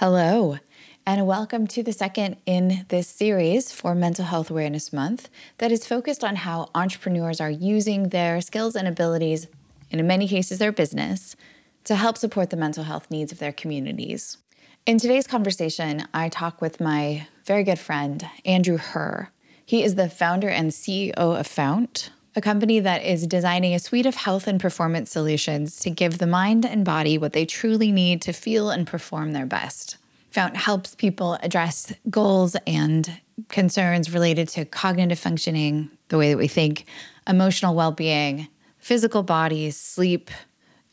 Hello, and welcome to the second in this series for Mental Health Awareness Month that is focused on how entrepreneurs are using their skills and abilities, and in many cases, their business, to help support the mental health needs of their communities. In today's conversation, I talk with my very good friend, Andrew Herr. He is the founder and CEO of Fount, a company that is designing a suite of health and performance solutions to give the mind and body what they truly need to feel and perform their best. Fount helps people address goals and concerns related to cognitive functioning, the way that we think, emotional well being, physical bodies, sleep,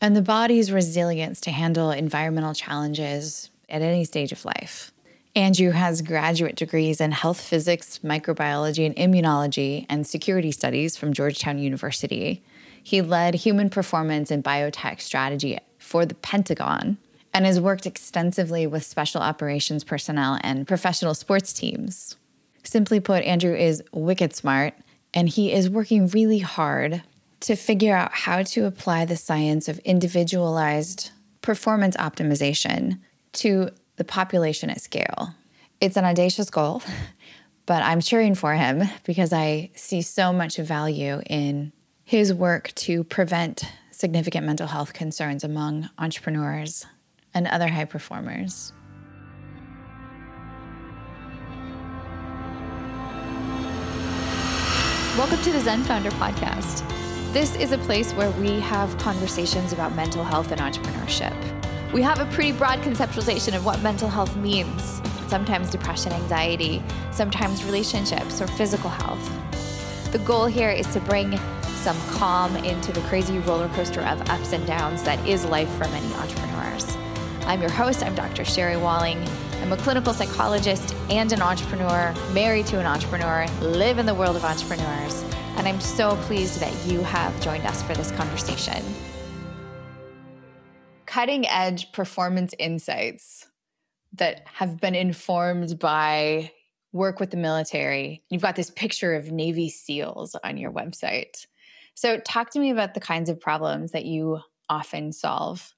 and the body's resilience to handle environmental challenges at any stage of life. Andrew has graduate degrees in health physics, microbiology, and immunology, and security studies from Georgetown University. He led human performance and biotech strategy for the Pentagon and has worked extensively with special operations personnel and professional sports teams. Simply put, Andrew is wicked smart, and he is working really hard to figure out how to apply the science of individualized performance optimization to the population at scale. It's an audacious goal, but I'm cheering for him because I see so much value in his work to prevent significant mental health concerns among entrepreneurs and other high performers. Welcome to the Zen Founder Podcast. This is a place where we have conversations about mental health and entrepreneurship. We have a pretty broad conceptualization of what mental health means sometimes depression, anxiety, sometimes relationships or physical health. The goal here is to bring some calm into the crazy roller coaster of ups and downs that is life for many entrepreneurs. I'm your host, I'm Dr. Sherry Walling. I'm a clinical psychologist and an entrepreneur, married to an entrepreneur, live in the world of entrepreneurs, and I'm so pleased that you have joined us for this conversation cutting edge performance insights that have been informed by work with the military. You've got this picture of Navy SEALs on your website. So, talk to me about the kinds of problems that you often solve.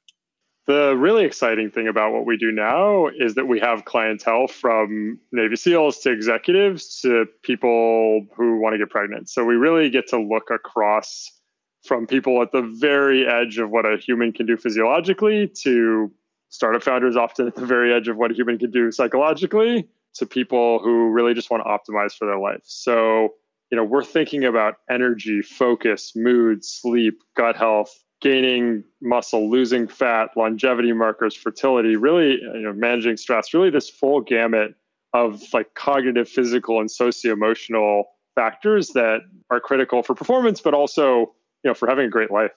The really exciting thing about what we do now is that we have clientele from Navy SEALs to executives to people who want to get pregnant. So we really get to look across from people at the very edge of what a human can do physiologically to startup founders often at the very edge of what a human can do psychologically to people who really just want to optimize for their life. So, you know, we're thinking about energy, focus, mood, sleep, gut health, gaining muscle, losing fat, longevity markers, fertility, really, you know, managing stress, really this full gamut of like cognitive, physical, and socio-emotional factors that are critical for performance, but also you know for having a great life.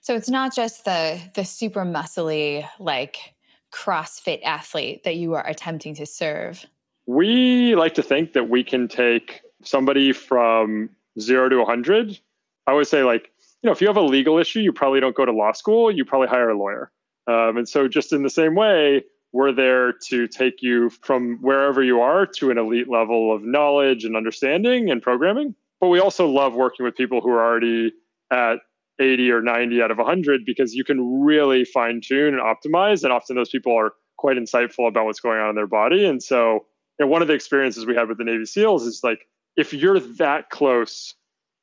So it's not just the the super muscly like crossfit athlete that you are attempting to serve. We like to think that we can take somebody from 0 to 100 i would say like you know if you have a legal issue you probably don't go to law school you probably hire a lawyer. Um, and so just in the same way we're there to take you from wherever you are to an elite level of knowledge and understanding and programming. But we also love working with people who are already at 80 or 90 out of 100 because you can really fine tune and optimize. And often those people are quite insightful about what's going on in their body. And so, know, one of the experiences we had with the Navy SEALs is like, if you're that close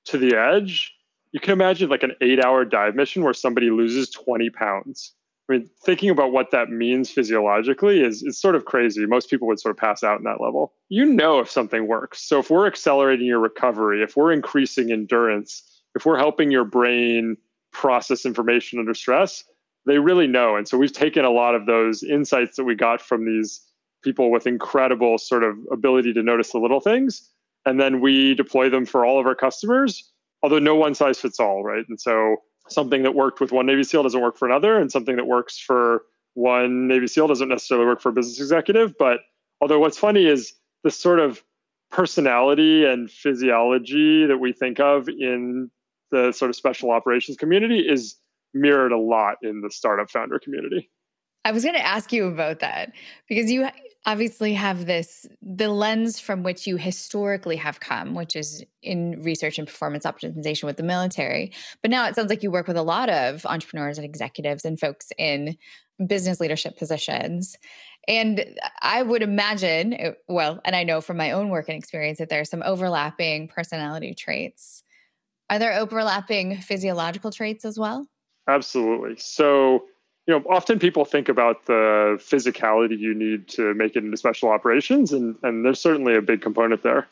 to the edge, you can imagine like an eight hour dive mission where somebody loses 20 pounds. I mean, thinking about what that means physiologically is, is sort of crazy. Most people would sort of pass out in that level. You know if something works. So if we're accelerating your recovery, if we're increasing endurance, if we're helping your brain process information under stress, they really know. And so we've taken a lot of those insights that we got from these people with incredible sort of ability to notice the little things. And then we deploy them for all of our customers, although no one size fits all, right? And so something that worked with one Navy SEAL doesn't work for another, and something that works for one Navy SEAL doesn't necessarily work for a business executive. But although what's funny is the sort of personality and physiology that we think of in the sort of special operations community is mirrored a lot in the startup founder community. I was going to ask you about that because you obviously have this the lens from which you historically have come, which is in research and performance optimization with the military. But now it sounds like you work with a lot of entrepreneurs and executives and folks in business leadership positions. And I would imagine, well, and I know from my own work and experience that there are some overlapping personality traits. Are there overlapping physiological traits as well? Absolutely. So, you know, often people think about the physicality you need to make it into special operations, and, and there's certainly a big component there.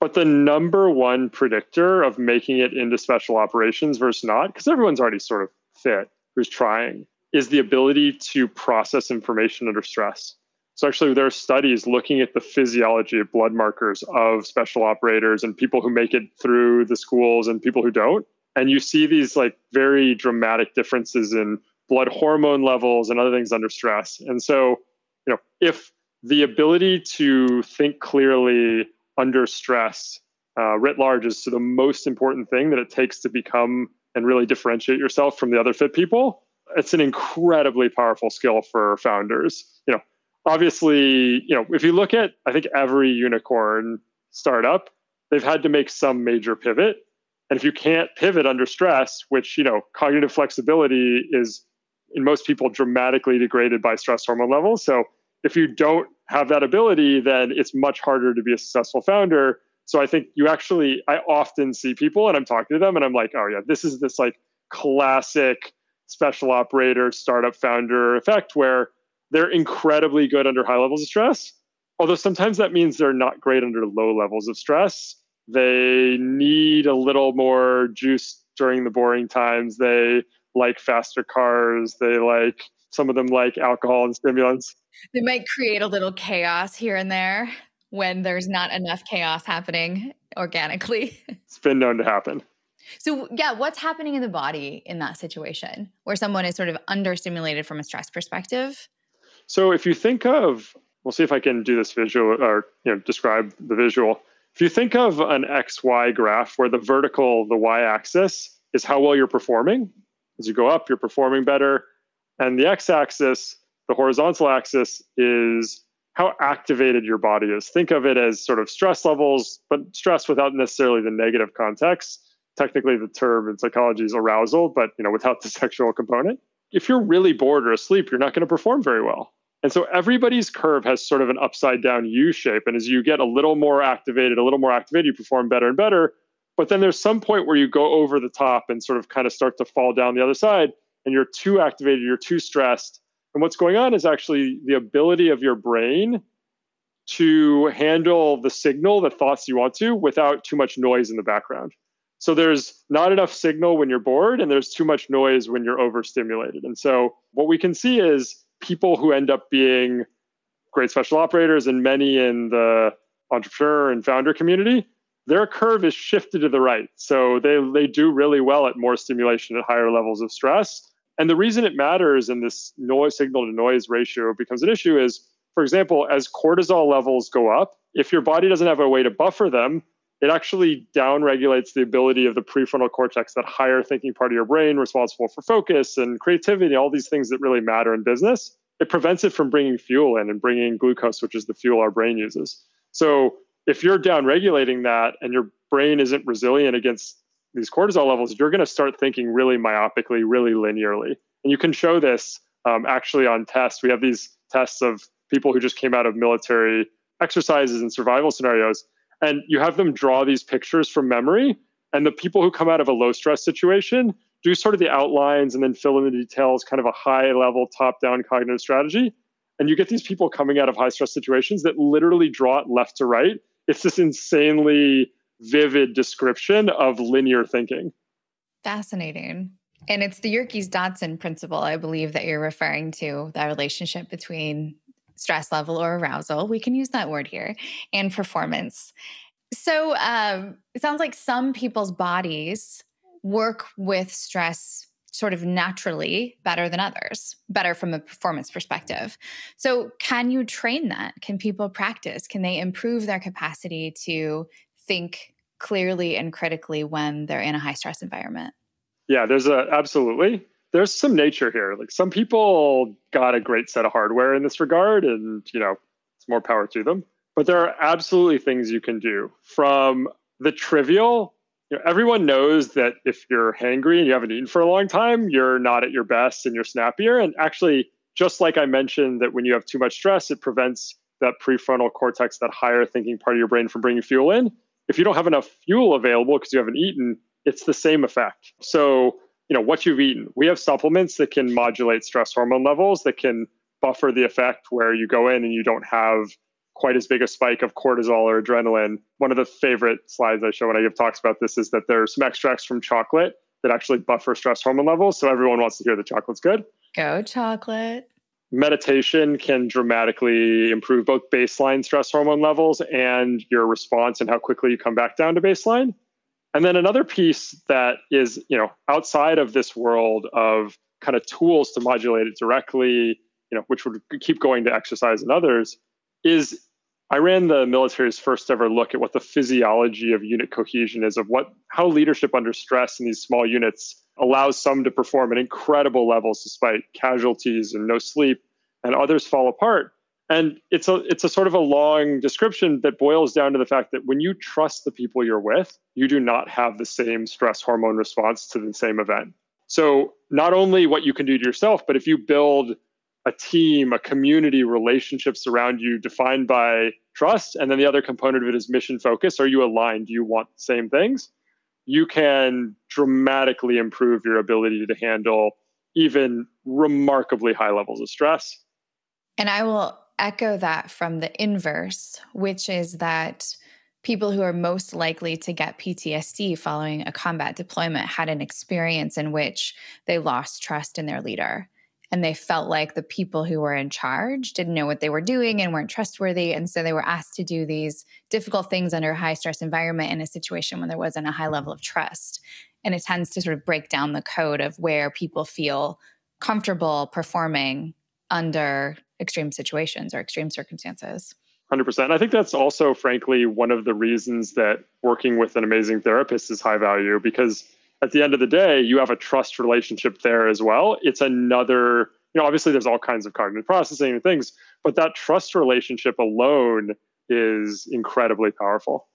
But the number one predictor of making it into special operations versus not, because everyone's already sort of fit who's trying, is the ability to process information under stress. So actually, there are studies looking at the physiology of blood markers of special operators and people who make it through the schools and people who don't. And you see these like very dramatic differences in blood hormone levels and other things under stress. And so, you know, if the ability to think clearly under stress uh, writ large is the most important thing that it takes to become and really differentiate yourself from the other fit people, it's an incredibly powerful skill for founders. You know, obviously, you know, if you look at I think every unicorn startup, they've had to make some major pivot. And if you can't pivot under stress, which, you know, cognitive flexibility is in most people dramatically degraded by stress hormone levels. So if you don't have that ability, then it's much harder to be a successful founder. So I think you actually, I often see people and I'm talking to them and I'm like, oh yeah, this is this like classic special operator startup founder effect where they're incredibly good under high levels of stress. Although sometimes that means they're not great under low levels of stress. They need a little more juice during the boring times. They like faster cars. They like some of them like alcohol and stimulants. They might create a little chaos here and there when there's not enough chaos happening organically. It's been known to happen. So, yeah, what's happening in the body in that situation where someone is sort of understimulated from a stress perspective? So, if you think of, we'll see if I can do this visual or you know describe the visual. If you think of an XY graph where the vertical, the Y axis, is how well you're performing. As you go up, you're performing better. And the X axis, the horizontal axis, is how activated your body is. Think of it as sort of stress levels, but stress without necessarily the negative context technically the term in psychology is arousal, but you know, without the sexual component. If you're really bored or asleep, you're not going to perform very well. And so everybody's curve has sort of an upside down U shape. And as you get a little more activated, a little more activated, you perform better and better. But then there's some point where you go over the top and sort of kind of start to fall down the other side, and you're too activated, you're too stressed. And what's going on is actually the ability of your brain to handle the signal, the thoughts you want to, without too much noise in the background. So there's not enough signal when you're bored, and there's too much noise when you're overstimulated. And so what we can see is people who end up being great special operators and many in the entrepreneur and founder community, their curve is shifted to the right. So they, they do really well at more stimulation at higher levels of stress. And the reason it matters and this noise signal to noise ratio becomes an issue is, for example, as cortisol levels go up, if your body doesn't have a way to buffer them, it actually downregulates the ability of the prefrontal cortex, that higher thinking part of your brain responsible for focus and creativity, all these things that really matter in business. It prevents it from bringing fuel in and bringing glucose, which is the fuel our brain uses. So if you're downregulating that and your brain isn't resilient against these cortisol levels, you're going to start thinking really myopically, really linearly. And you can show this um, actually on tests. We have these tests of people who just came out of military exercises and survival scenarios and you have them draw these pictures from memory. And the people who come out of a low stress situation do sort of the outlines and then fill in the details kind of a high level top down cognitive strategy. And you get these people coming out of high stress situations that literally draw it left to right. It's this insanely vivid description of linear thinking. Fascinating. And it's the Yerkes Dodson principle, I believe, that you're referring to that relationship between stress level or arousal. We can use that word here and performance. So um, it sounds like some people's bodies work with stress sort of naturally better than others, better from a performance perspective. So, can you train that? Can people practice? Can they improve their capacity to think clearly and critically when they're in a high stress environment? Yeah, there's a absolutely there's some nature here. Like some people got a great set of hardware in this regard, and you know, it's more power to them. But there are absolutely things you can do from the trivial. You know, everyone knows that if you're hangry and you haven't eaten for a long time, you're not at your best and you're snappier. And actually, just like I mentioned that when you have too much stress, it prevents that prefrontal cortex, that higher thinking part of your brain from bringing fuel in. If you don't have enough fuel available because you haven't eaten, it's the same effect. So, you know, what you've eaten, we have supplements that can modulate stress hormone levels that can buffer the effect where you go in and you don't have quite as big a spike of cortisol or adrenaline. One of the favorite slides I show when I give talks about this is that there are some extracts from chocolate that actually buffer stress hormone levels. So everyone wants to hear that chocolate's good. Go chocolate. Meditation can dramatically improve both baseline stress hormone levels and your response and how quickly you come back down to baseline. And then another piece that is, you know, outside of this world of kind of tools to modulate it directly, you know, which would keep going to exercise and others, is I ran the military's first ever look at what the physiology of unit cohesion is, of what how leadership under stress in these small units allows some to perform at incredible levels despite casualties and no sleep, and others fall apart. And it's a it's a sort of a long description that boils down to the fact that when you trust the people you're with, you do not have the same stress hormone response to the same event. So not only what you can do to yourself, but if you build a team, a community, relationships around you defined by trust. And then the other component of it is mission focus. Are you aligned? Do you want the same things? You can dramatically improve your ability to handle even remarkably high levels of stress. And I will echo that from the inverse, which is that people who are most likely to get PTSD following a combat deployment had an experience in which they lost trust in their leader and they felt like the people who were in charge didn't know what they were doing and weren't trustworthy and so they were asked to do these difficult things under a high stress environment in a situation when there wasn't a high level of trust. And it tends to sort of break down the code of where people feel comfortable performing under extreme situations or extreme circumstances 100% i think that's also frankly one of the reasons that working with an amazing therapist is high value because at the end of the day, you have a trust relationship there as well. It's another, you know, obviously there's all kinds of cognitive processing and things, but that trust relationship alone is incredibly powerful.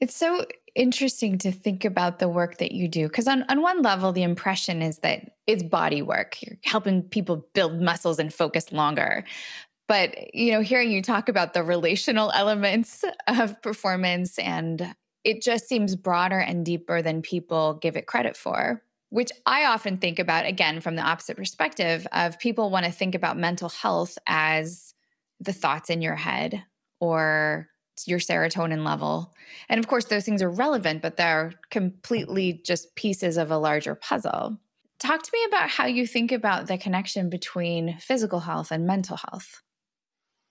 It's so interesting to think about the work that you do because on, on one level the impression is that it's body work. You're helping people build muscles and focus longer. But you know hearing you talk about the relational elements of performance and it just seems broader and deeper than people give it credit for which I often think about again from the opposite perspective of people want to think about mental health as the thoughts in your head or your serotonin level. And of course, those things are relevant, but they're completely just pieces of a larger puzzle. Talk to me about how you think about the connection between physical health and mental health.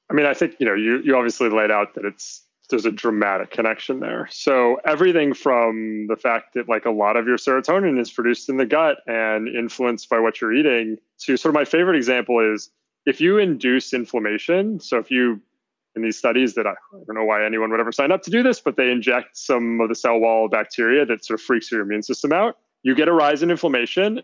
I mean, I think, you know, you, you obviously laid out that it's there's a dramatic connection there. So everything from the fact that like a lot of your serotonin is produced in the gut and influenced by what you're eating to sort of my favorite example is if you induce inflammation. So if you in these studies that I, I don't know why anyone would ever sign up to do this, but they inject some of the cell wall bacteria that sort of freaks your immune system out. You get a rise in inflammation,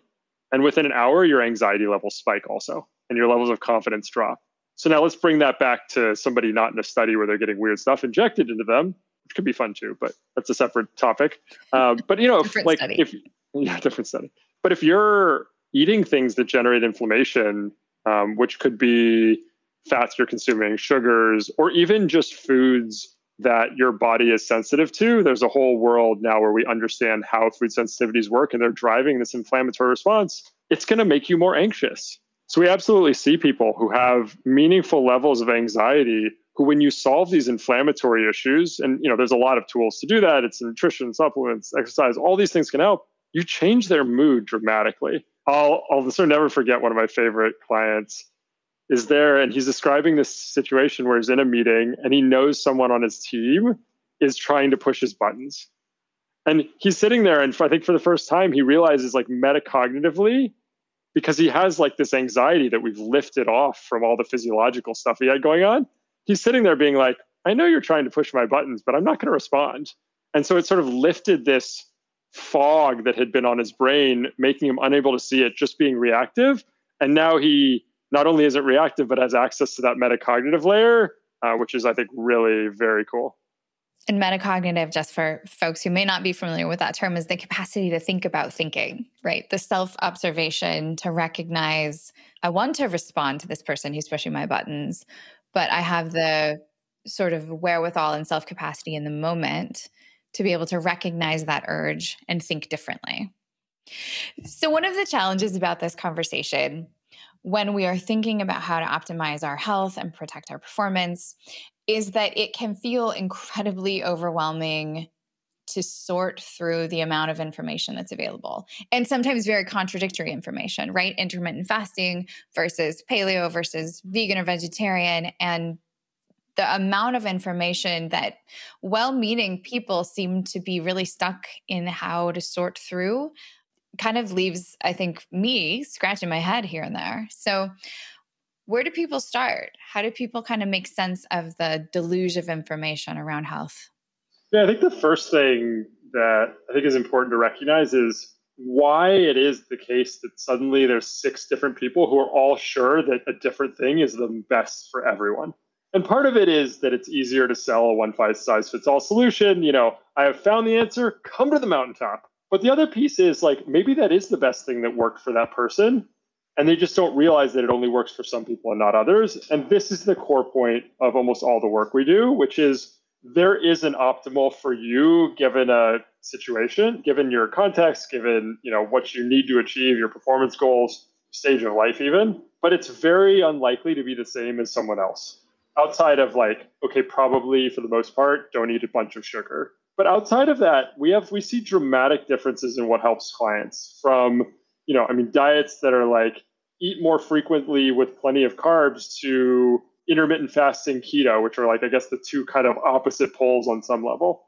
and within an hour, your anxiety levels spike also, and your levels of confidence drop. So now let's bring that back to somebody not in a study where they're getting weird stuff injected into them, which could be fun too, but that's a separate topic. Um, but you know, if, like study. if yeah, different study. But if you're eating things that generate inflammation, um, which could be fats you're consuming, sugars, or even just foods that your body is sensitive to. There's a whole world now where we understand how food sensitivities work and they're driving this inflammatory response. It's going to make you more anxious. So we absolutely see people who have meaningful levels of anxiety who when you solve these inflammatory issues and you know there's a lot of tools to do that it's nutrition supplements exercise all these things can help you change their mood dramatically i'll i'll sort never forget one of my favorite clients is there and he's describing this situation where he's in a meeting and he knows someone on his team is trying to push his buttons and he's sitting there and i think for the first time he realizes like metacognitively because he has like this anxiety that we've lifted off from all the physiological stuff he had going on. He's sitting there being like, I know you're trying to push my buttons, but I'm not going to respond. And so it sort of lifted this fog that had been on his brain, making him unable to see it, just being reactive. And now he not only is it reactive, but has access to that metacognitive layer, uh, which is, I think, really very cool. And metacognitive, just for folks who may not be familiar with that term, is the capacity to think about thinking, right? The self observation to recognize, I want to respond to this person who's pushing my buttons, but I have the sort of wherewithal and self capacity in the moment to be able to recognize that urge and think differently. So, one of the challenges about this conversation when we are thinking about how to optimize our health and protect our performance is that it can feel incredibly overwhelming to sort through the amount of information that's available and sometimes very contradictory information, right? Intermittent fasting versus paleo versus vegan or vegetarian. And the amount of information that well meaning people seem to be really stuck in how to sort through kind of leaves, I think, me scratching my head here and there. So, where do people start? How do people kind of make sense of the deluge of information around health? Yeah, I think the first thing that I think is important to recognize is why it is the case that suddenly there's six different people who are all sure that a different thing is the best for everyone. And part of it is that it's easier to sell a one size fits all solution. You know, I have found the answer, come to the mountaintop. But the other piece is like maybe that is the best thing that worked for that person. And they just don't realize that it only works for some people and not others. And this is the core point of almost all the work we do, which is there is an optimal for you given a situation, given your context, given you know what you need to achieve, your performance goals, stage of life even. But it's very unlikely to be the same as someone else. Outside of like, okay, probably for the most part, don't eat a bunch of sugar but outside of that, we have we see dramatic differences in what helps clients from, you know, I mean, diets that are like eat more frequently with plenty of carbs to intermittent fasting keto, which are like I guess the two kind of opposite poles on some level.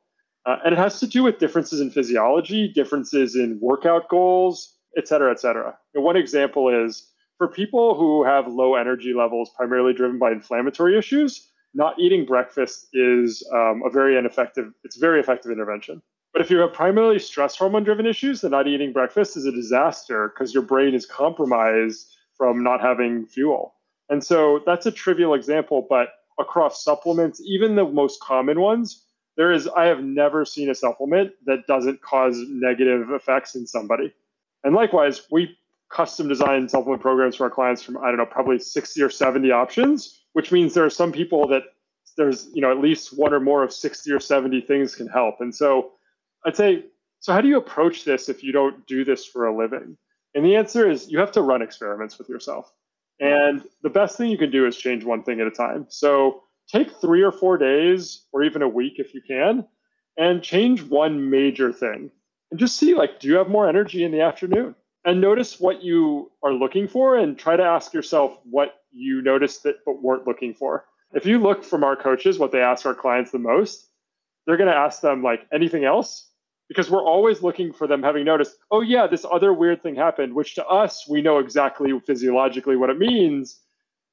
Uh, and it has to do with differences in physiology, differences in workout goals, et cetera, et cetera. And one example is for people who have low energy levels, primarily driven by inflammatory issues, not eating breakfast is um, a very ineffective, it's very effective intervention. But if you have primarily stress hormone driven issues, then not eating breakfast is a disaster because your brain is compromised from not having fuel. And so that's a trivial example, but across supplements, even the most common ones, there is, I have never seen a supplement that doesn't cause negative effects in somebody. And likewise, we custom design supplement programs for our clients from, I don't know, probably 60 or 70 options which means there are some people that there's you know at least one or more of 60 or 70 things can help. And so i'd say so how do you approach this if you don't do this for a living? And the answer is you have to run experiments with yourself. And the best thing you can do is change one thing at a time. So take three or four days or even a week if you can and change one major thing and just see like do you have more energy in the afternoon? And notice what you are looking for and try to ask yourself what you noticed that but weren't looking for. If you look from our coaches, what they ask our clients the most, they're going to ask them like anything else because we're always looking for them having noticed, oh yeah, this other weird thing happened, which to us we know exactly physiologically what it means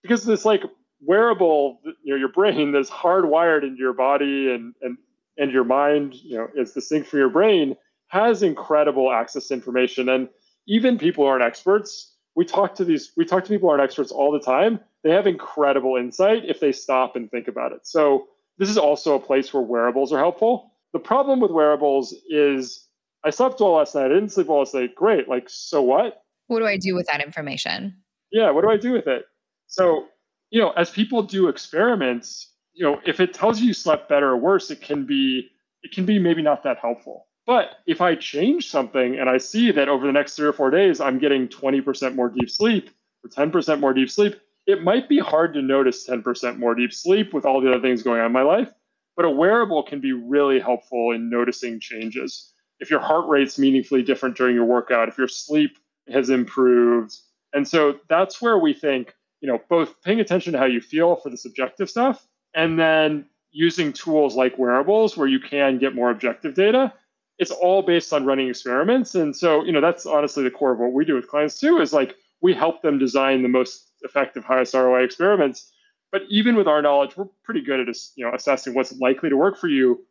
because this like wearable, you know, your brain that's hardwired into your body and and and your mind, you know, is distinct from your brain, has incredible access to information. And even people who aren't experts, we talk to these, we talk to people who aren't experts all the time. They have incredible insight if they stop and think about it. So this is also a place where wearables are helpful. The problem with wearables is I slept well last night. I didn't sleep well last night. Great. Like, so what? What do I do with that information? Yeah, what do I do with it? So, you know, as people do experiments, you know, if it tells you you slept better or worse, it can be it can be maybe not that helpful. But if I change something and I see that over the next three or four days, I'm getting 20% more deep sleep or 10% more deep sleep, it might be hard to notice 10% more deep sleep with all the other things going on in my life. But a wearable can be really helpful in noticing changes. If your heart rate's meaningfully different during your workout, if your sleep has improved. And so that's where we think, you know, both paying attention to how you feel for the subjective stuff and then using tools like wearables where you can get more objective data it's all based on running experiments. And so, you know, that's honestly the core of what we do with clients too, is like we help them design the most effective, highest ROI experiments. But even with our knowledge, we're pretty good at you know assessing what's likely to work for you.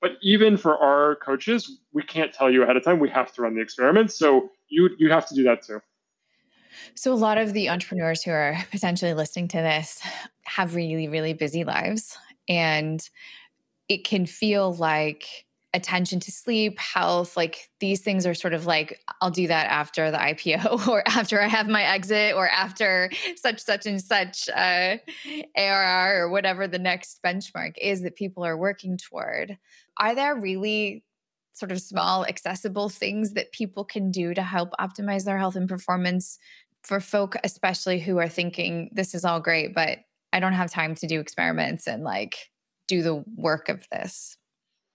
But even for our coaches, we can't tell you ahead of time. We have to run the experiments. So you you have to do that too. So a lot of the entrepreneurs who are potentially listening to this have really really busy lives and it can feel like attention to sleep, health, like these things are sort of like, I'll do that after the IPO or after I have my exit or after such, such, and such uh, ARR or whatever the next benchmark is that people are working toward. Are there really sort of small, accessible things that people can do to help optimize their health and performance for folk, especially who are thinking, this is all great, but I don't have time to do experiments and like do the work of this?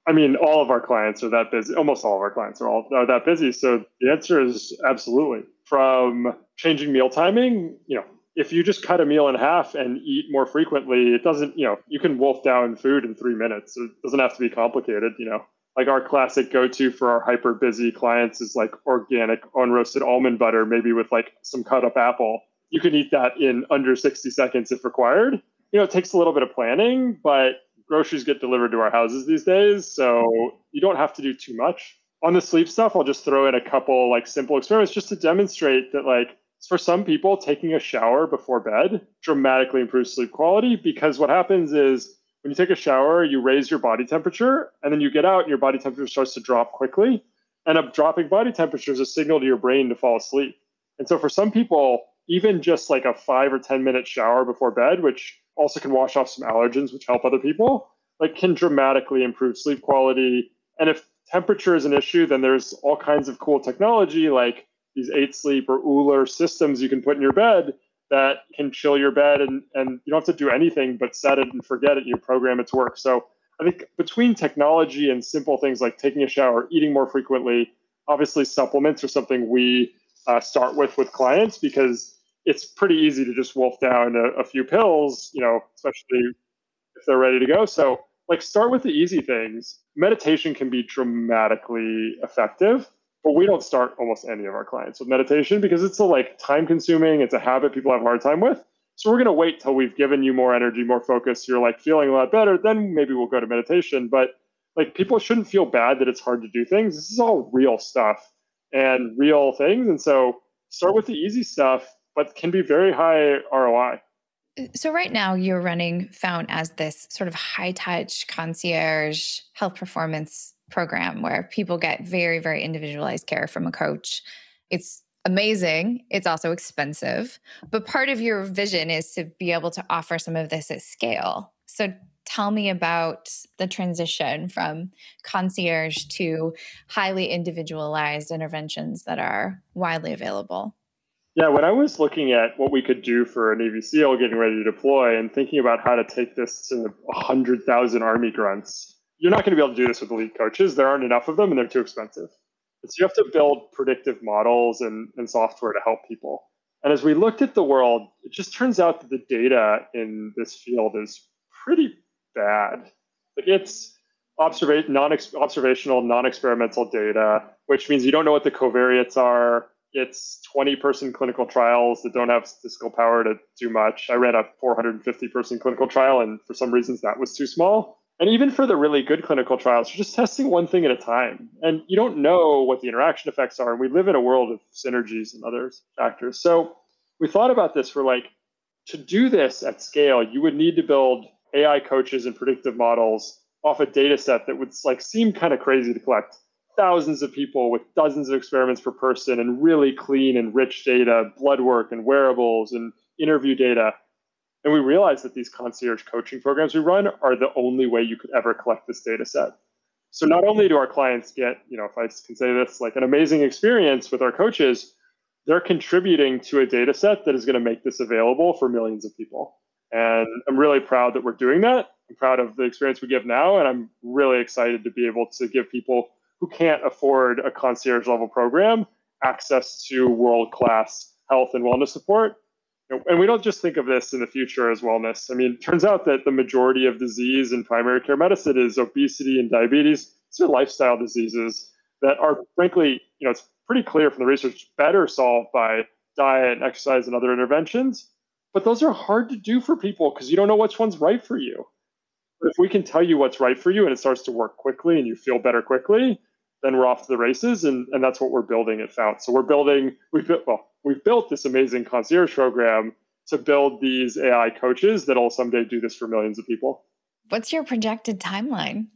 I mean, all of our clients are that busy. Almost all of our clients are all are that busy. So the answer is absolutely. From changing meal timing, you know, if you just cut a meal in half and eat more frequently, it doesn't, you know, you can wolf down food in three minutes. It doesn't have to be complicated, you know. Like our classic go-to for our hyper busy clients is like organic unroasted almond butter, maybe with like some cut up apple. You can eat that in under 60 seconds if required. You know, it takes a little bit of planning, but groceries get delivered to our houses these days, so you don't have to do too much. On the sleep stuff, I'll just throw in a couple like simple experiments just to demonstrate that like for some people taking a shower before bed dramatically improves sleep quality because what happens is when you take a shower, you raise your body temperature and then you get out and your body temperature starts to drop quickly. And a dropping body temperature is a signal to your brain to fall asleep. And so for some people, even just like a five or 10 minute shower before bed, which also can wash off some allergens, which help other people, like can dramatically improve sleep quality. And if temperature is an issue, then there's all kinds of cool technology like these eight sleep or Ooler systems you can put in your bed that can chill your bed and, and you don't have to do anything but set it and forget it and you program it to work. So I think between technology and simple things like taking a shower, eating more frequently, obviously supplements are something we uh, start with with clients because it's pretty easy to just wolf down a, a few pills, you know, especially if they're ready to go. So, like, start with the easy things. Meditation can be dramatically effective, but we don't start almost any of our clients with meditation because it's a like time consuming. It's a habit people have a hard time with. So we're going to wait till we've given you more energy, more focus. You're like feeling a lot better. Then maybe we'll go to meditation. But like people shouldn't feel bad that it's hard to do things. This is all real stuff and real things. And so start with the easy stuff but can be very high ROI. So, right now, you're running Fount as this sort of high touch concierge health performance program where people get very, very individualized care from a coach. It's amazing. It's also expensive. But part of your vision is to be able to offer some of this at scale. So, tell me about the transition from concierge to highly individualized interventions that are widely available. Yeah, when I was looking at what we could do for a Navy SEAL getting ready to deploy and thinking about how to take this to 100,000 Army grunts, you're not going to be able to do this with elite coaches. There aren't enough of them and they're too expensive. so you have to build predictive models and, and software to help people. And as we looked at the world, it just turns out that the data in this field is pretty bad. Like it's observa- non-observational, non-experimental data, which means you don't know what the covariates are it's 20 person clinical trials that don't have statistical power to do much. I ran a 450 person clinical trial, and for some reasons that was too small. And even for the really good clinical trials, you're just testing one thing at a time. And you don't know what the interaction effects are. And we live in a world of synergies and other factors. So we thought about this for like, to do this at scale, you would need to build AI coaches and predictive models off a data set that would like seem kind of crazy to collect thousands of people with dozens of experiments per person and really clean and rich data, blood work and wearables and interview data. And we realized that these concierge coaching programs we run are the only way you could ever collect this data set. So not only do our clients get, you know, if I can say this, like an amazing experience with our coaches, they're contributing to a data set that is going to make this available for millions of people. And I'm really proud that we're doing that. I'm proud of the experience we give now, and I'm really excited to be able to give people who can't afford a concierge level program access to world class health and wellness support. And we don't just think of this in the future as wellness. I mean, it turns out that the majority of disease in primary care medicine is obesity and diabetes. These are lifestyle diseases that are, frankly, you know, it's pretty clear from the research, better solved by diet and exercise and other interventions. But those are hard to do for people because you don't know which one's right for you. But if we can tell you what's right for you and it starts to work quickly and you feel better quickly, then we're off to the races, and and that's what we're building at Fount. So we're building we've built well we've built this amazing concierge program to build these AI coaches that'll someday do this for millions of people. What's your projected timeline?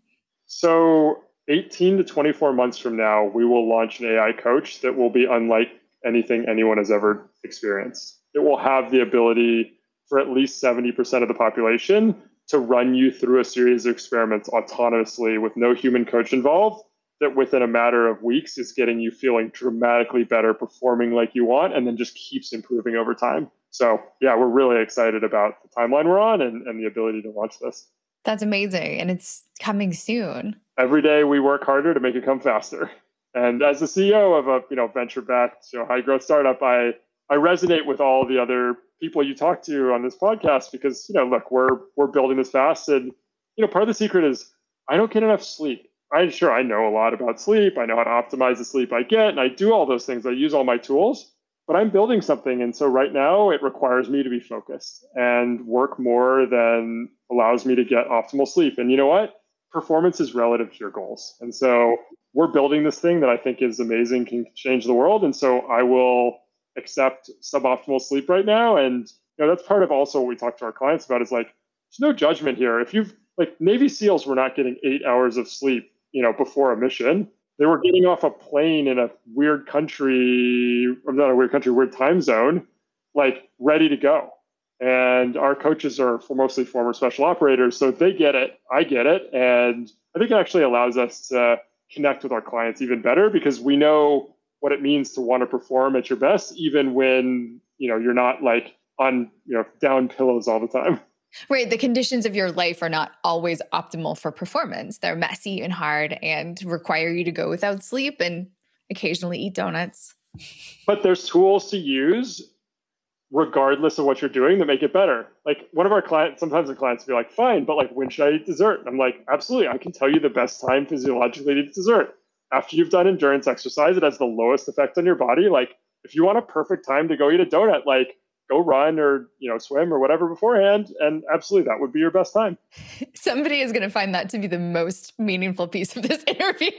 So, 18 to 24 months from now, we will launch an AI coach that will be unlike anything anyone has ever experienced. It will have the ability for at least 70% of the population to run you through a series of experiments autonomously with no human coach involved that within a matter of weeks is getting you feeling dramatically better, performing like you want, and then just keeps improving over time. So, yeah, we're really excited about the timeline we're on and, and the ability to launch this. That's amazing. And it's coming soon. Every day we work harder to make it come faster. And as the CEO of a you know venture backed you know high growth startup, I I resonate with all the other people you talk to on this podcast because you know look we're we're building this fast and you know part of the secret is I don't get enough sleep. I'm sure I know a lot about sleep. I know how to optimize the sleep I get, and I do all those things. I use all my tools, but I'm building something, and so right now it requires me to be focused and work more than allows me to get optimal sleep. And you know what? Performance is relative to your goals, and so we're building this thing that I think is amazing, can change the world, and so I will accept suboptimal sleep right now. And you know that's part of also what we talk to our clients about is like there's no judgment here. If you've like Navy SEALs were not getting eight hours of sleep you know, before a mission. They were getting off a plane in a weird country, not a weird country, weird time zone, like ready to go. And our coaches are mostly former special operators, so they get it. I get it, and I think it actually allows us to connect with our clients even better because we know what it means to want to perform at your best, even when you know you're not like on you know down pillows all the time. Right. The conditions of your life are not always optimal for performance. They're messy and hard and require you to go without sleep and occasionally eat donuts. But there's tools to use regardless of what you're doing that make it better. Like one of our clients, sometimes the clients will be like, fine, but like when should I eat dessert? And I'm like, absolutely. I can tell you the best time physiologically to eat dessert. After you've done endurance exercise, it has the lowest effect on your body. Like if you want a perfect time to go eat a donut, like go run or you know swim or whatever beforehand and absolutely that would be your best time. Somebody is going to find that to be the most meaningful piece of this interview.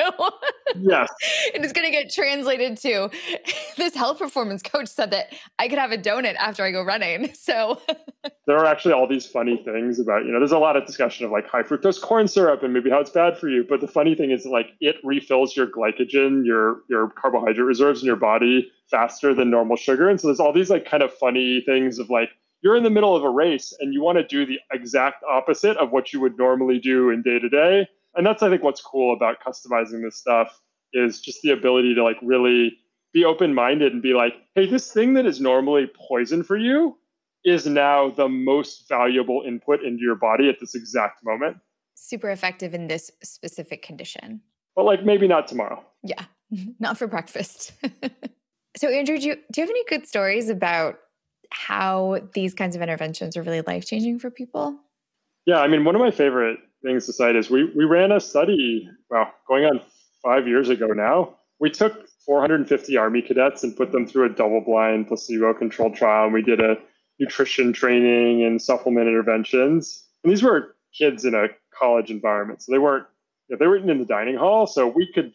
Yes. And it's going to get translated to this health performance coach said that i could have a donut after i go running so there are actually all these funny things about you know there's a lot of discussion of like high fructose corn syrup and maybe how it's bad for you but the funny thing is like it refills your glycogen your your carbohydrate reserves in your body faster than normal sugar. And so there's all these like kind of funny things of like you're in the middle of a race and you want to do the exact opposite of what you would normally do in day to day. And that's I think what's cool about customizing this stuff is just the ability to like really be open minded and be like, hey, this thing that is normally poison for you is now the most valuable input into your body at this exact moment. Super effective in this specific condition. But like maybe not tomorrow. Yeah, not for breakfast. So, Andrew, do you, do you have any good stories about how these kinds of interventions are really life changing for people? Yeah, I mean, one of my favorite things to cite is we, we ran a study, well, going on five years ago now. We took 450 Army cadets and put them through a double blind, placebo controlled trial. And we did a nutrition training and supplement interventions. And these were kids in a college environment. So they weren't, you know, they weren't in the dining hall. So we could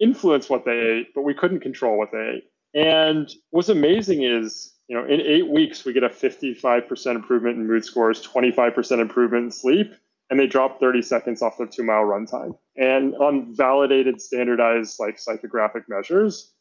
influence what they ate, but we couldn't control what they ate. And what's amazing is, you know, in eight weeks, we get a 55% improvement in mood scores, 25% improvement in sleep, and they drop 30 seconds off their two mile run time and on validated, standardized, like psychographic measures.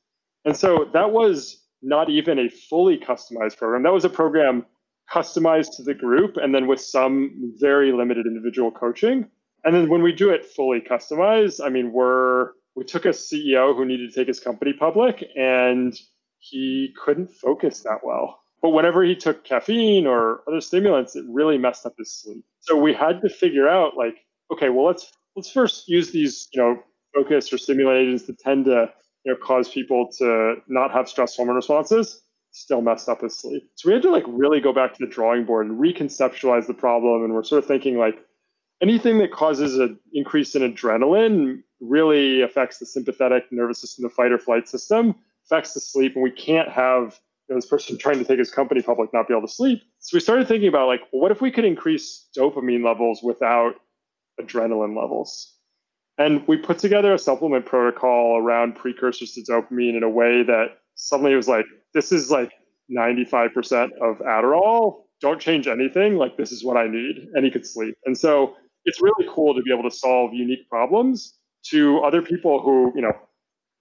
And so that was not even a fully customized program. That was a program customized to the group and then with some very limited individual coaching. And then when we do it fully customized, I mean, we're we took a CEO who needed to take his company public and he couldn't focus that well. But whenever he took caffeine or other stimulants, it really messed up his sleep. So we had to figure out like, okay, well let's let's first use these, you know, focus or stimulant agents that tend to, you know, cause people to not have stress hormone responses, still messed up his sleep. So we had to like really go back to the drawing board and reconceptualize the problem. And we're sort of thinking like anything that causes an increase in adrenaline really affects the sympathetic nervous system, the fight or flight system, affects the sleep, and we can't have you know, this person trying to take his company public not be able to sleep. So we started thinking about like, what if we could increase dopamine levels without adrenaline levels? And we put together a supplement protocol around precursors to dopamine in a way that suddenly it was like, this is like 95% of Adderall. Don't change anything. Like, this is what I need. And he could sleep. And so it's really cool to be able to solve unique problems to other people who, you know,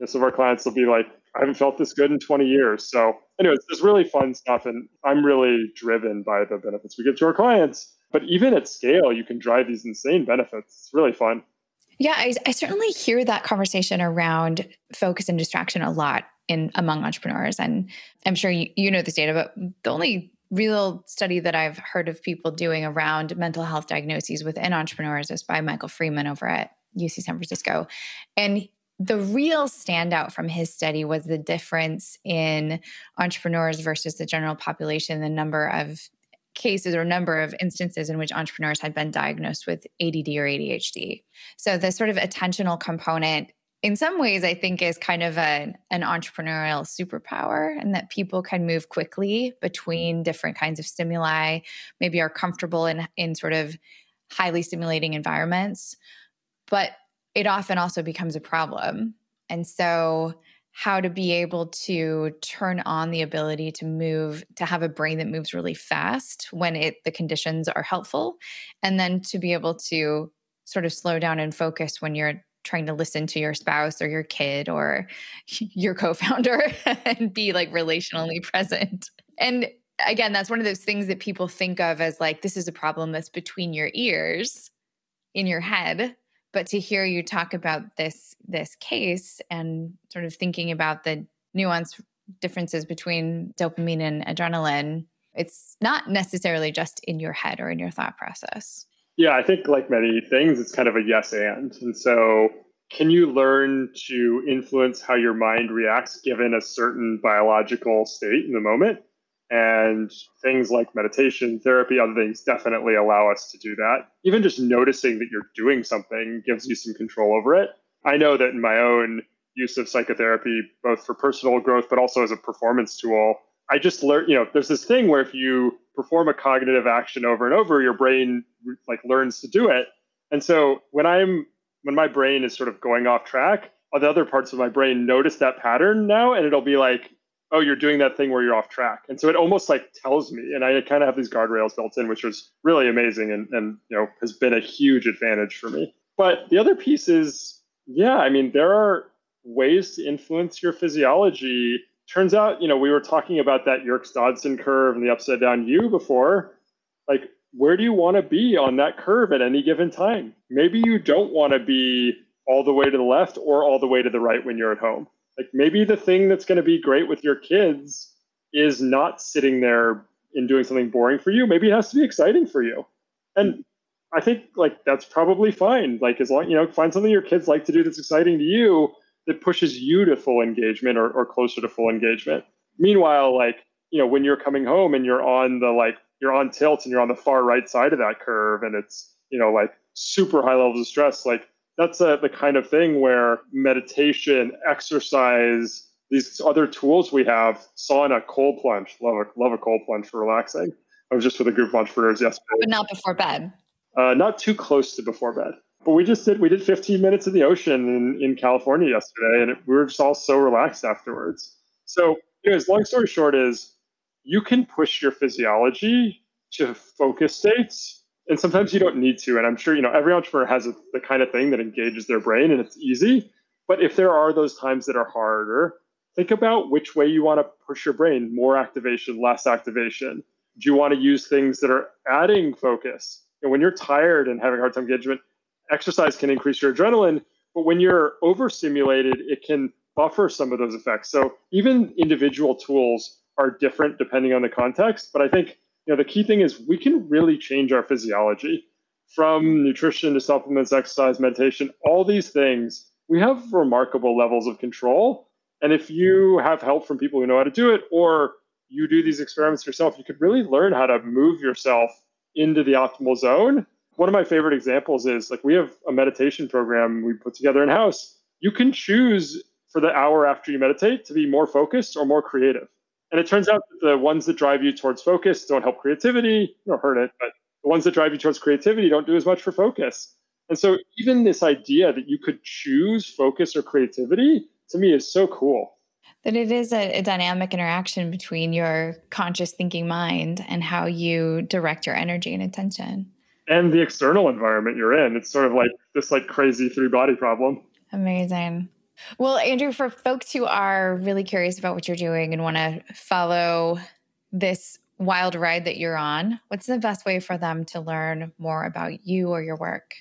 some of our clients will be like, I haven't felt this good in 20 years. So, anyways, it's really fun stuff. And I'm really driven by the benefits we give to our clients. But even at scale, you can drive these insane benefits. It's really fun. Yeah, I, I certainly hear that conversation around focus and distraction a lot in among entrepreneurs. And I'm sure you, you know this data, but the only real study that I've heard of people doing around mental health diagnoses within entrepreneurs is by Michael Freeman over at UC San Francisco. And the real standout from his study was the difference in entrepreneurs versus the general population, the number of cases or number of instances in which entrepreneurs had been diagnosed with ADD or ADHD. So the sort of attentional component in some ways I think is kind of a, an entrepreneurial superpower and that people can move quickly between different kinds of stimuli, maybe are comfortable in in sort of highly stimulating environments. But it often also becomes a problem. And so how to be able to turn on the ability to move to have a brain that moves really fast when it the conditions are helpful and then to be able to sort of slow down and focus when you're trying to listen to your spouse or your kid or your co-founder and be like relationally present. And again that's one of those things that people think of as like this is a problem that's between your ears in your head but to hear you talk about this this case and sort of thinking about the nuanced differences between dopamine and adrenaline it's not necessarily just in your head or in your thought process. Yeah i think like many things it's kind of a yes and. And so can you learn to influence how your mind reacts given a certain biological state in the moment and things like meditation, therapy, other things definitely allow us to do that. Even just noticing that you're doing something gives you some control over it. I know that in my own use of psychotherapy, both for personal growth, but also as a performance tool, I just learned, you know, there's this thing where if you perform a cognitive action over and over, your brain like learns to do it. And so when I'm, when my brain is sort of going off track, the other parts of my brain notice that pattern now and it'll be like, oh, you're doing that thing where you're off track. And so it almost like tells me, and I kind of have these guardrails built in, which is really amazing and, and, you know, has been a huge advantage for me. But the other piece is, yeah, I mean, there are ways to influence your physiology. Turns out, you know, we were talking about that Yerkes Dodson curve and the upside down U before. Like, where do you want to be on that curve at any given time? Maybe you don't want to be all the way to the left or all the way to the right when you're at home like maybe the thing that's going to be great with your kids is not sitting there and doing something boring for you. Maybe it has to be exciting for you. And I think like that's probably fine. Like as long you know, find something your kids like to do that's exciting to you that pushes you to full engagement or, or closer to full engagement. Meanwhile, like, you know, when you're coming home and you're on the like you're on tilt and you're on the far right side of that curve and it's, you know, like super high levels of stress, like that's a, the kind of thing where meditation, exercise, these other tools we have, sauna, cold plunge, love a, love a cold plunge for relaxing. I was just with a group of entrepreneurs yesterday. But not before bed. Uh, not too close to before bed. But we just did we did 15 minutes in the ocean in, in California yesterday, and it, we were just all so relaxed afterwards. So, anyways, long story short is you can push your physiology to focus states and sometimes you don't need to. And I'm sure you know every entrepreneur has a, the kind of thing that engages their brain, and it's easy. But if there are those times that are harder, think about which way you want to push your brain: more activation, less activation. Do you want to use things that are adding focus? And when you're tired and having a hard time engagement, exercise can increase your adrenaline. But when you're overstimulated, it can buffer some of those effects. So even individual tools are different depending on the context. But I think know, the key thing is we can really change our physiology from nutrition to supplements, exercise, meditation, all these things. We have remarkable levels of control. And if you have help from people who know how to do it, or you do these experiments yourself, you could really learn how to move yourself into the optimal zone. One of my favorite examples is like we have a meditation program we put together in house. You can choose for the hour after you meditate to be more focused or more creative. And it turns out that the ones that drive you towards focus don't help creativity, or hurt it, but the ones that drive you towards creativity don't do as much for focus. And so even this idea that you could choose focus or creativity to me is so cool. That it is a, a dynamic interaction between your conscious thinking mind and how you direct your energy and attention. and the external environment you're in. It's sort of like this like crazy three body problem. Amazing. Well, Andrew, for folks who are really curious about what you're doing and want to follow this wild ride that you're on, what's the best way for them to learn more about you or your work?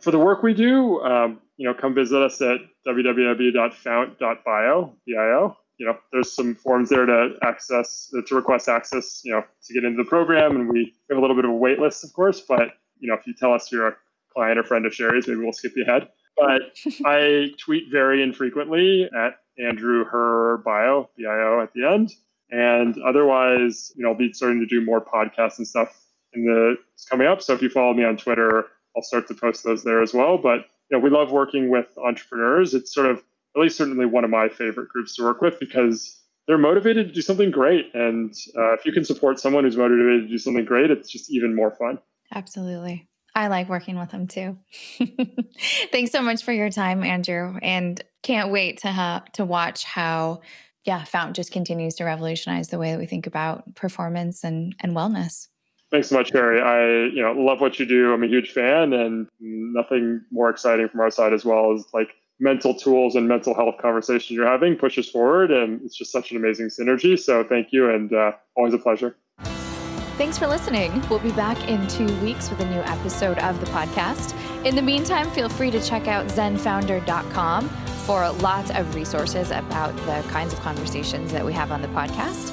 For the work we do, um, you know, come visit us at www.fount.bio, bio. You know, there's some forms there to access, to request access, you know, to get into the program. And we have a little bit of a wait list, of course, but, you know, if you tell us you're a client or friend of Sherry's, maybe we'll skip you ahead. But I tweet very infrequently at Andrew Herr Bio, B-I-O at the end. And otherwise, you know, I'll be starting to do more podcasts and stuff in the coming up. So if you follow me on Twitter, I'll start to post those there as well. But you know, we love working with entrepreneurs. It's sort of at least certainly one of my favorite groups to work with because they're motivated to do something great. And uh, if you can support someone who's motivated to do something great, it's just even more fun. Absolutely. I like working with them too. Thanks so much for your time, Andrew, and can't wait to ha- to watch how yeah, Fount just continues to revolutionize the way that we think about performance and, and wellness. Thanks so much, Sherry. I you know love what you do. I'm a huge fan, and nothing more exciting from our side as well as like mental tools and mental health conversations you're having pushes forward, and it's just such an amazing synergy. So thank you, and uh, always a pleasure. Thanks for listening. We'll be back in two weeks with a new episode of the podcast. In the meantime, feel free to check out zenfounder.com for lots of resources about the kinds of conversations that we have on the podcast.